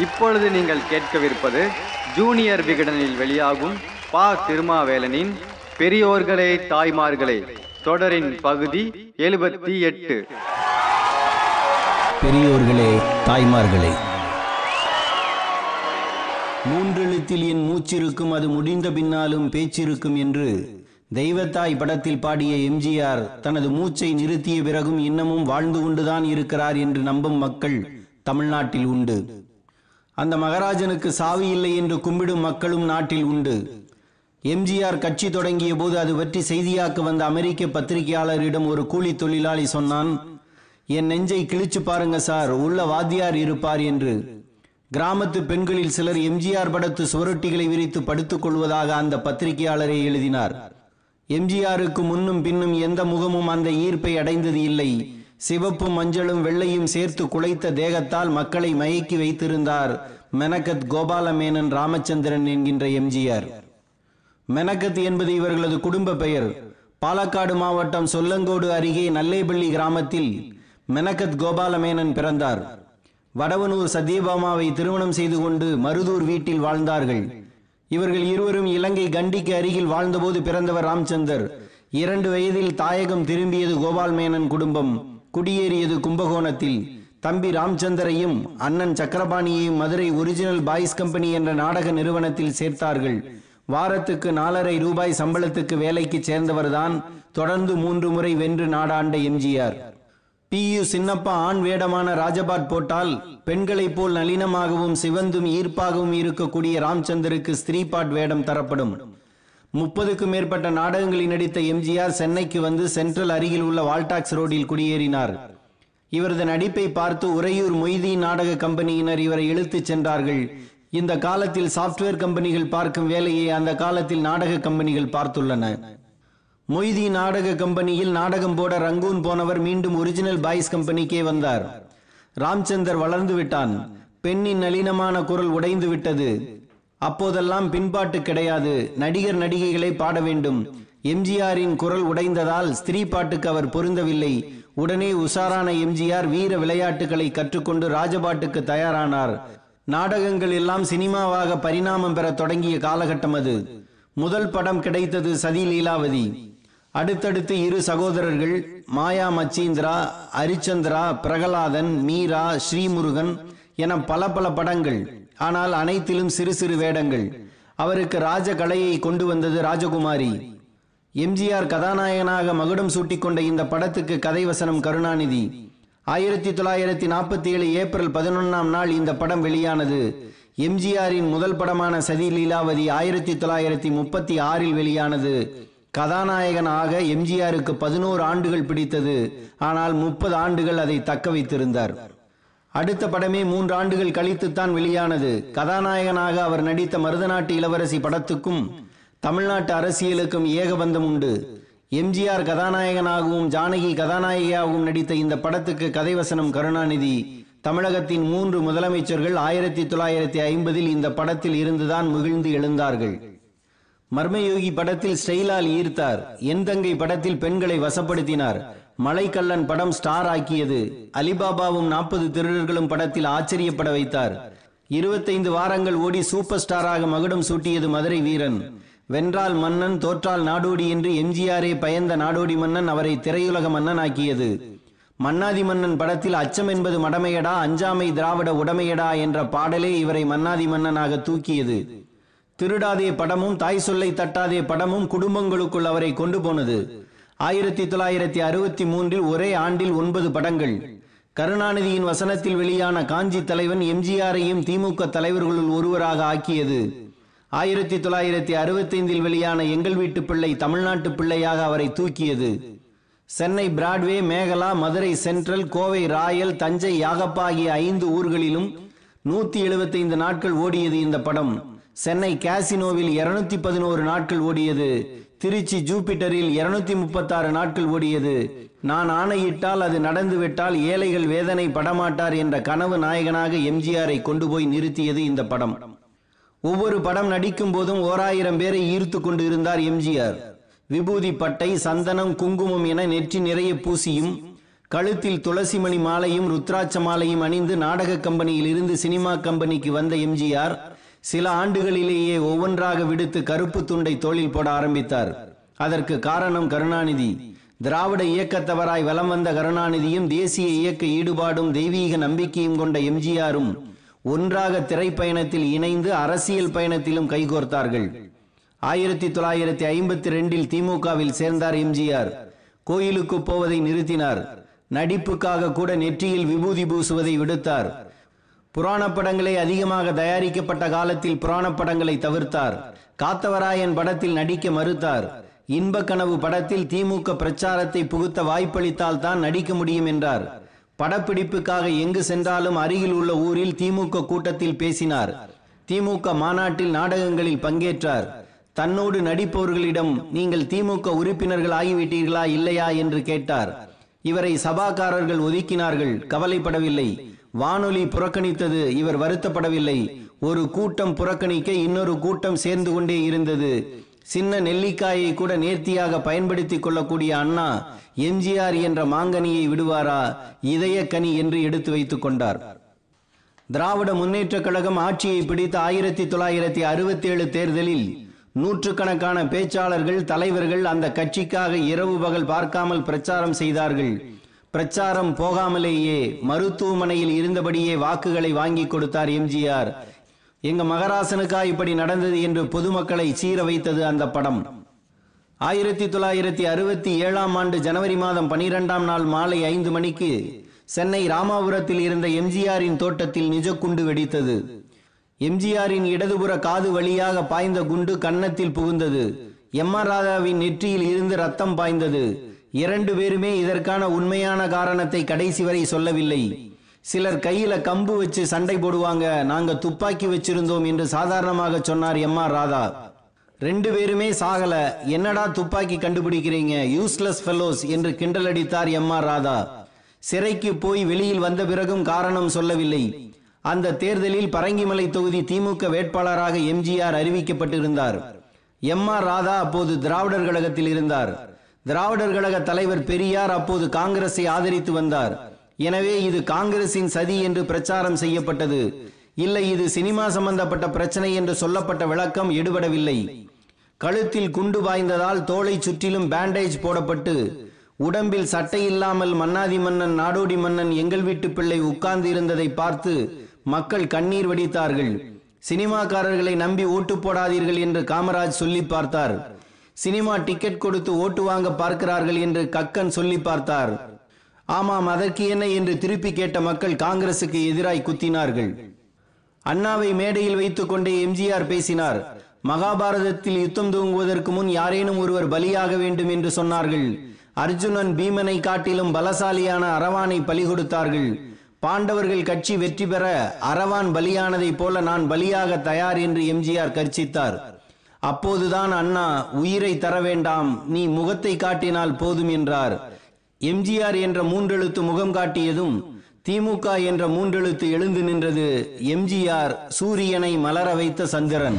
இப்பொழுது நீங்கள் கேட்கவிருப்பது ஜூனியர் விகடனில் வெளியாகும் பா. திருமாவேலனின் பெரியோர்களே தாய்மார்களே தொடரின் பகுதி எழுபத்தி எட்டு. பெரியோர்களே தாய்மார்களே. மூன்றெழுத்தில் என் மூச்சிருக்கும் அது முடிந்த பின்னாலும் பேச்சிருக்கும் என்று தெய்வத்தாய் படத்தில் பாடிய எம்ஜிஆர் தனது மூச்சை நிறுத்திய பிறகும் இன்னமும் வாழ்ந்து கொண்டுதான் இருக்கிறார் என்று நம்பும் மக்கள் தமிழ்நாட்டில் உண்டு. அந்த மகாராஜனுக்கு சாவி இல்லை என்று கும்பிடும் மக்களும் நாட்டில் உண்டு. எம்ஜிஆர் கட்சி தொடங்கிய போது அது பற்றி செய்தியாக்க வந்த அமெரிக்க பத்திரிகையாளரிடம் ஒரு கூலி தொழிலாளி சொன்னான் என் நெஞ்சை கிழிச்சு பாருங்க சார் உள்ள வாத்தியார் இருப்பார் என்று. கிராமத்து பெண்களில் சிலர் எம்ஜிஆர் படத்து சுவரொட்டிகளை விரித்து படுத்துக் கொள்வதாக அந்த பத்திரிகையாளரை எழுதினார். எம்ஜிஆருக்கு முன்னும் பின்னும் எந்த முகமும் அந்த ஈர்ப்பை அடைந்தது இல்லை. சிவப்பும் மஞ்சளும் வெள்ளையும் சேர்த்து குலைத்த தேகத்தால் மக்களை மயக்கி வைத்திருந்தார் மெனகத் கோபாலமேனன் ராமச்சந்திரன் என்கின்ற எம்ஜிஆர். மெனகத் என்பது இவர்களது குடும்ப பெயர். பாலக்காடு மாவட்டம் சொல்லங்கோடு அருகே நல்லேபள்ளி கிராமத்தில் மெனகத் கோபாலமேனன் பிறந்தார். வடவனூர் சத்யபாமாவை திருமணம் செய்து கொண்டு மருதூர் வீட்டில் வாழ்ந்தார்கள். இவர்கள் இருவரும் இலங்கை கண்டிக்கு அருகில் வாழ்ந்தபோது பிறந்தவர் ராம்சந்தர். இரண்டு வயதில் தாயகம் திரும்பியது கோபால் மேனன் குடும்பம். குடியேறியது கும்பகோணத்தில். தம்பி ராம்சந்தரையும் அண்ணன் சக்கரபாணியையும் மதுரை ஒரிஜினல் பாய்ஸ் கம்பெனி என்ற நாடக நிறுவனத்தில் சேர்த்தார்கள். வாரத்துக்கு நாலரை ரூபாய் சம்பளத்துக்கு வேலைக்கு சேர்ந்தவர்தான் தொடர்ந்து மூன்று முறை வென்று நாடாண்ட எம்ஜிஆர். பி யு சின்னப்பா ஆண் வேடமான ராஜபாட் போட்டால் பெண்களைப் போல் நளினமாகவும் சிவந்தும் ஈர்ப்பாகவும் இருக்கக்கூடிய ராம்சந்தருக்கு ஸ்திரீபாட் வேடம் தரப்படும். முப்பதுக்கும் மேற்பட்ட நாடகங்களில் நடித்த எம்ஜிஆர் சென்னைக்கு வந்து சென்ட்ரல் அருகில் உள்ள வால்டாக்ஸ் ரோடில் குடியேறினார். இவரது நடிப்பை பார்த்து உறையூர் மொய்தி நாடக கம்பெனியினர் இவரை இழுத்துச் சென்றார்கள். இந்த காலத்தில் சாப்ட்வேர் கம்பெனிகள் பார்க்கும் வேலையை அந்த காலத்தில் நாடக கம்பெனிகள் பார்த்துள்ளன. மொய்தி நாடக கம்பெனியில் நாடகம் போட ரங்கூன் போனவர் மீண்டும் ஒரிஜினல் பாய்ஸ் கம்பெனிக்கே வந்தார். ராம்சந்தர் வளர்ந்து விட்டான். பெண்ணின் நளினமான குரல் உடைந்து விட்டது. அப்போதெல்லாம் பின்பாட்டு கிடையாது. நடிகர் நடிகைகளை பாட வேண்டும். எம்ஜிஆரின் குரல் உடைந்ததால் ஸ்திரீ பாட்டுக்கு அவர் பொருந்தவில்லை. உடனே உஷாரான எம்ஜிஆர் வீர விளையாட்டுகளை கற்றுக்கொண்டு ராஜபாட்டுக்கு தயாரானார். நாடகங்கள் எல்லாம் சினிமாவாக பரிணாமம் பெற தொடங்கிய காலகட்டம் அது. முதல் படம் கிடைத்தது சதி லீலாவதி. அடுத்தடுத்து இரு சகோதரர்கள் மாயா மச்சீந்திரா ஹரிச்சந்திரா பிரகலாதன் மீரா ஸ்ரீமுருகன் என பல பல படங்கள். ஆனால் அனைத்திலும் சிறு சிறு வேடங்கள். அவருக்கு ராஜ கலையை கொண்டு வந்தது ராஜகுமாரி. எம்ஜிஆர் கதாநாயகனாக மகுடம் சூட்டிக்கொண்ட இந்த படத்துக்கு கதை வசனம் கருணாநிதி. ஆயிரத்தி தொள்ளாயிரத்தி நாற்பத்தி ஏழு ஏப்ரல் பதினொன்னாம் நாள் இந்த படம் வெளியானது. எம்ஜிஆரின் முதல் படமான சதி லீலாவதி ஆயிரத்தி தொள்ளாயிரத்தி முப்பத்தி ஆறில் வெளியானது. கதாநாயகனாக எம்ஜிஆருக்கு பதினோரு ஆண்டுகள் பிடித்தது. ஆனால் முப்பது ஆண்டுகள் அதை தக்க வைத்திருந்தார். அடுத்த படமே மூன்று ஆண்டுகள் கழித்துத்தான் வெளியானது. கதாநாயகனாக அவர் நடித்த மருதநாட்டு இளவரசி படத்துக்கும் தமிழ்நாட்டு அரசியலுக்கும் ஏகபந்தம் உண்டு. எம்ஜிஆர் கதாநாயகனாகவும் ஜானகி கதாநாயகியாகவும் நடித்த இந்த படத்துக்கு கதைவசனம் கருணாநிதி. தமிழகத்தின் மூன்று முதலமைச்சர்கள் ஆயிரத்தி தொள்ளாயிரத்தி ஐம்பதில் இந்த படத்தில் இருந்துதான் மகிழ்ந்து எழுந்தார்கள். மர்மயோகி படத்தில் ஸ்டைலால் ஈர்த்தார். என் தங்கை படத்தில் பெண்களை வசப்படுத்தினார். மலைக்கல்லன் படம் ஸ்டார் ஆக்கியது. அலிபாபாவும் நாற்பது திருடர்களும் படத்தில் ஆச்சரியப்பட வைத்தார். இருபத்தைந்து வாரங்கள் ஓடி சூப்பர் ஸ்டாராக மகுடம் சூட்டியது மதுரை வீரன். வென்றால் மன்னன் தோற்றால் நாடோடி என்று எம்ஜிஆரே பயந்த நாடோடி மன்னன் அவரை திரையுலக மன்னன் ஆக்கியது. மன்னாதி மன்னன் படத்தில் அச்சம் என்பது மடமையடா அஞ்சாமை திராவிட உடமையடா என்ற பாடலே இவரை மன்னாதி மன்னனாக தூக்கியது. திருடாதே படமும் தாய் சொல்லை தட்டாதே படமும் குடும்பங்களுக்குள் அவரை கொண்டு போனது. ஆயிரத்தி தொள்ளாயிரத்தி அறுபத்தி மூன்றில் ஒரே ஆண்டில் ஒன்பது படங்கள். கருணாநிதியின் வசனத்தில் வெளியான காஞ்சி தலைவன் எம்ஜிஆரையும் திமுக தலைவர்களுள் ஒருவராக ஆக்கியது. ஆயிரத்தி தொள்ளாயிரத்தி அறுபத்தைந்தில் வெளியான எங்கள் வீட்டு பிள்ளை தமிழ்நாட்டு பிள்ளையாக அவரை தூக்கியது. Chennai Broadway Mekala Madurai Central Kovai Royal Thanjai Yagappa ஆகிய ஐந்து ஊர்களிலும் நூத்தி எழுபத்தைந்து நாட்கள் ஓடியது இந்த படம். சென்னை காசினோவில் இருநூத்தி பதினோரு நாட்கள் ஓடியது. திருச்சி ஜூபிட்டரில் இருநூத்தி முப்பத்தாறு நாட்கள் ஓடியது. நான் ஆணையிட்டால் அது நடந்துவிட்டால் ஏழைகள் வேதனை படமாட்டார் என்ற கனவு நாயகனாக எம்ஜிஆரை கொண்டு போய் நிறுத்தியது இந்த படம். ஒவ்வொரு படம் நடிக்கும் போதும் ஓராயிரம் பேரை ஈர்த்து கொண்டு இருந்தார் எம்ஜிஆர். விபூதி பட்டை சந்தனம் குங்குமம் என நெற்றி நிறைய பூசியும் கழுத்தில் துளசிமணி மாலையும் ருத்ராட்ச மாலையும் அணிந்து நாடக கம்பெனியில் இருந்து சினிமா கம்பெனிக்கு வந்த எம்ஜிஆர் சில ஆண்டுகளிலேயே ஒவ்வொன்றாக விடுத்து கருப்பு துண்டை தோளில் போட ஆரம்பித்தார். அதற்கு காரணம் கருணாநிதி. திராவிட இயக்கத்தவராய் வலம் வந்த கருணாநிதியும் தேசிய இயக்க ஈடுபாடும் தெய்வீக நம்பிக்கையும் கொண்ட எம்ஜிஆரும் ஒன்றாக திரைப்பயணத்தில் இணைந்து அரசியல் பயணத்திலும் கைகோர்த்தார்கள். ஆயிரத்தி தொள்ளாயிரத்தி ஐம்பத்தி ரெண்டில் திமுகவில் சேர்ந்தார் எம்ஜிஆர். கோயிலுக்கு போவதை நிறுத்தினார். நடிப்புக்காக கூட நெற்றியில் விபூதி பூசுவதை விடுத்தார். புராண படங்களே அதிகமாக தயாரிக்கப்பட்ட காலத்தில் புராண படங்களை தவிர்த்தார். காத்தவராயன் படத்தில் நடிக்க மறுத்தார். இன்ப கனவு படத்தில் திமுக பிரச்சாரத்தை புகுத்த வாய்ப்பளித்தால் தான் நடிக்க முடியும் என்றார். படப்பிடிப்புக்காக எங்கு சென்றாலும் அருகில் உள்ள ஊரில் திமுக கூட்டத்தில் பேசினார். திமுக மாநாட்டில் நாடகங்களில் பங்கேற்றார். தன்னோடு நடிப்பவர்களிடம் நீங்கள் திமுக உறுப்பினர்கள் ஆகிவிட்டீர்களா இல்லையா? என்று கேட்டார். இவரை சபாக்காரர்கள் ஒதுக்கினார்கள். கவலைப்படவில்லை. வானொலி புறக்கணித்தது. இவர் வருத்தப்படவில்லை. ஒரு கூட்டம் புறக்கணிக்க இன்னொரு கூட்டம் சேர்ந்து கொண்டே இருந்தது. சின்ன நெல்லிக்காயை கூட நேர்த்தியாக பயன்படுத்தி கொள்ளக்கூடிய அண்ணா எம்ஜிஆர் என்ற மாங்கனியை விடுவாரா? இதயக்கனி என்று எடுத்து வைத்துக் கொண்டார். திராவிட முன்னேற்ற கழகம் ஆட்சியை பிடித்த ஆயிரத்தி தொள்ளாயிரத்தி அறுபத்தி ஏழு தேர்தலில் நூற்றுக்கணக்கான பேச்சாளர்கள் தலைவர்கள் அந்த கட்சிக்காக இரவு பகல் பார்க்காமல் பிரச்சாரம் செய்தார்கள். பிரச்சாரம் போகாமலேயே மருத்துவமனையில் இருந்தபடியே வாக்குகளை வாங்கி கொடுத்தார் எம்ஜிஆர். எங்க மகராசனுக்கா இப்படி நடந்தது என்று பொதுமக்களை சீர வைத்தது அந்த படம். ஆயிரத்தி தொள்ளாயிரத்தி அறுபத்தி ஏழாம் ஆண்டு ஜனவரி மாதம் பனிரெண்டாம் நாள் மாலை ஐந்து மணிக்கு சென்னை ராமாபுரத்தில் இருந்த எம்ஜிஆரின் தோட்டத்தில் நிஜக்குண்டு வெடித்தது. எம்ஜிஆரின் இடதுபுற காது வழியாக பாய்ந்த குண்டு கன்னத்தில் புகுந்தது. எம் ஆர் ராதாவின் நெற்றியில் இருந்து ரத்தம் பாய்ந்தது. இரண்டு பேருமே இதற்கான உண்மையான காரணத்தை கடைசி வரை சொல்லவில்லை. சிலர் கையில கம்பு வச்சு சண்டை போடுவாங்க நாங்க துப்பாக்கி வச்சிருந்தோம் என்று சாதாரணமாக சொன்னார் எம் ஆர் ராதா. ரெண்டு பேருமே சாகல என்னடா துப்பாக்கி கண்டுபிடிக்கிறீங்க யூஸ்லெஸ் ஃபெல்லோஸ் என்று கிண்டல் அடித்தார் எம் ஆர் ராதா. சிறைக்கு போய் வெளியில் வந்த பிறகும் காரணம் சொல்லவில்லை. அந்த தேர்தலில் பரங்கிமலை தொகுதி திமுக வேட்பாளராக எம்ஜிஆர் அறிவிக்கப்பட்டிருந்தார். எம் ஆர் ராதா அப்போது திராவிடர் கழகத்தில் இருந்தார். திராவிடர் கழக தலைவர் பெரியார் அப்போது காங்கிரஸை ஆதரித்து வந்தார். எனவே இது காங்கிரசின் சதி என்று பிரச்சாரம் செய்யப்பட்டது. இல்லை இது சினிமா சம்பந்தப்பட்ட பிரச்சனை என்று சொல்லப்பட்ட விளக்கம் எடுபடவில்லை. கழுத்தில் குண்டு பாய்ந்ததால் தோலை சுற்றிலும் பேண்டேஜ் போடப்பட்டு உடம்பில் சட்டை இல்லாமல் மன்னாதி மன்னன் நாடோடி மன்னன் எங்கள் வீட்டு பிள்ளை உட்கார்ந்து இருந்ததை பார்த்து மக்கள் கண்ணீர் வடித்தார்கள். சினிமாக்காரர்களை நம்பி ஓட்டு போடாதீர்கள் என்று காமராஜ் சொல்லி பார்த்தார். சினிமா டிக்கெட் கொடுத்து ஓட்டு வாங்க பார்க்கிறார்கள் என்று கக்கன் சொல்லி பார்த்தார். ஆமாம் அதற்கு என்ன என்று திருப்பி கேட்ட மக்கள் காங்கிரசுக்கு எதிராய் குத்தினார்கள். அண்ணாவை மேடையில் வைத்துக் கொண்டே எம்ஜிஆர் பேசினார். மகாபாரதத்தில் யுத்தம் துவங்குவதற்கு முன் யாரேனும் ஒருவர் பலியாக வேண்டும் என்று சொன்னார்கள். அர்ஜுனன் பீமனை காட்டிலும் பலசாலியான அரவானை பலி கொடுத்தார்கள். பாண்டவர்கள் கட்சி வெற்றி பெற அரவான் பலியானதைப் போல நான் பலியாக தயார் என்று எம்ஜிஆர் கர்ச்சித்தார் அப்போதுதான் அண்ணா உயிரை தர வேண்டாம் நீ முகத்தை காட்டினால் போதும் என்றார். எம்ஜிஆர் என்ற மூன்றெழுத்து முகம் காட்டியதும் திமுக என்ற மூன்றெழுத்து எழுந்து நின்றது எம்ஜிஆர் சூரியனை மலர வைத்த சந்திரன்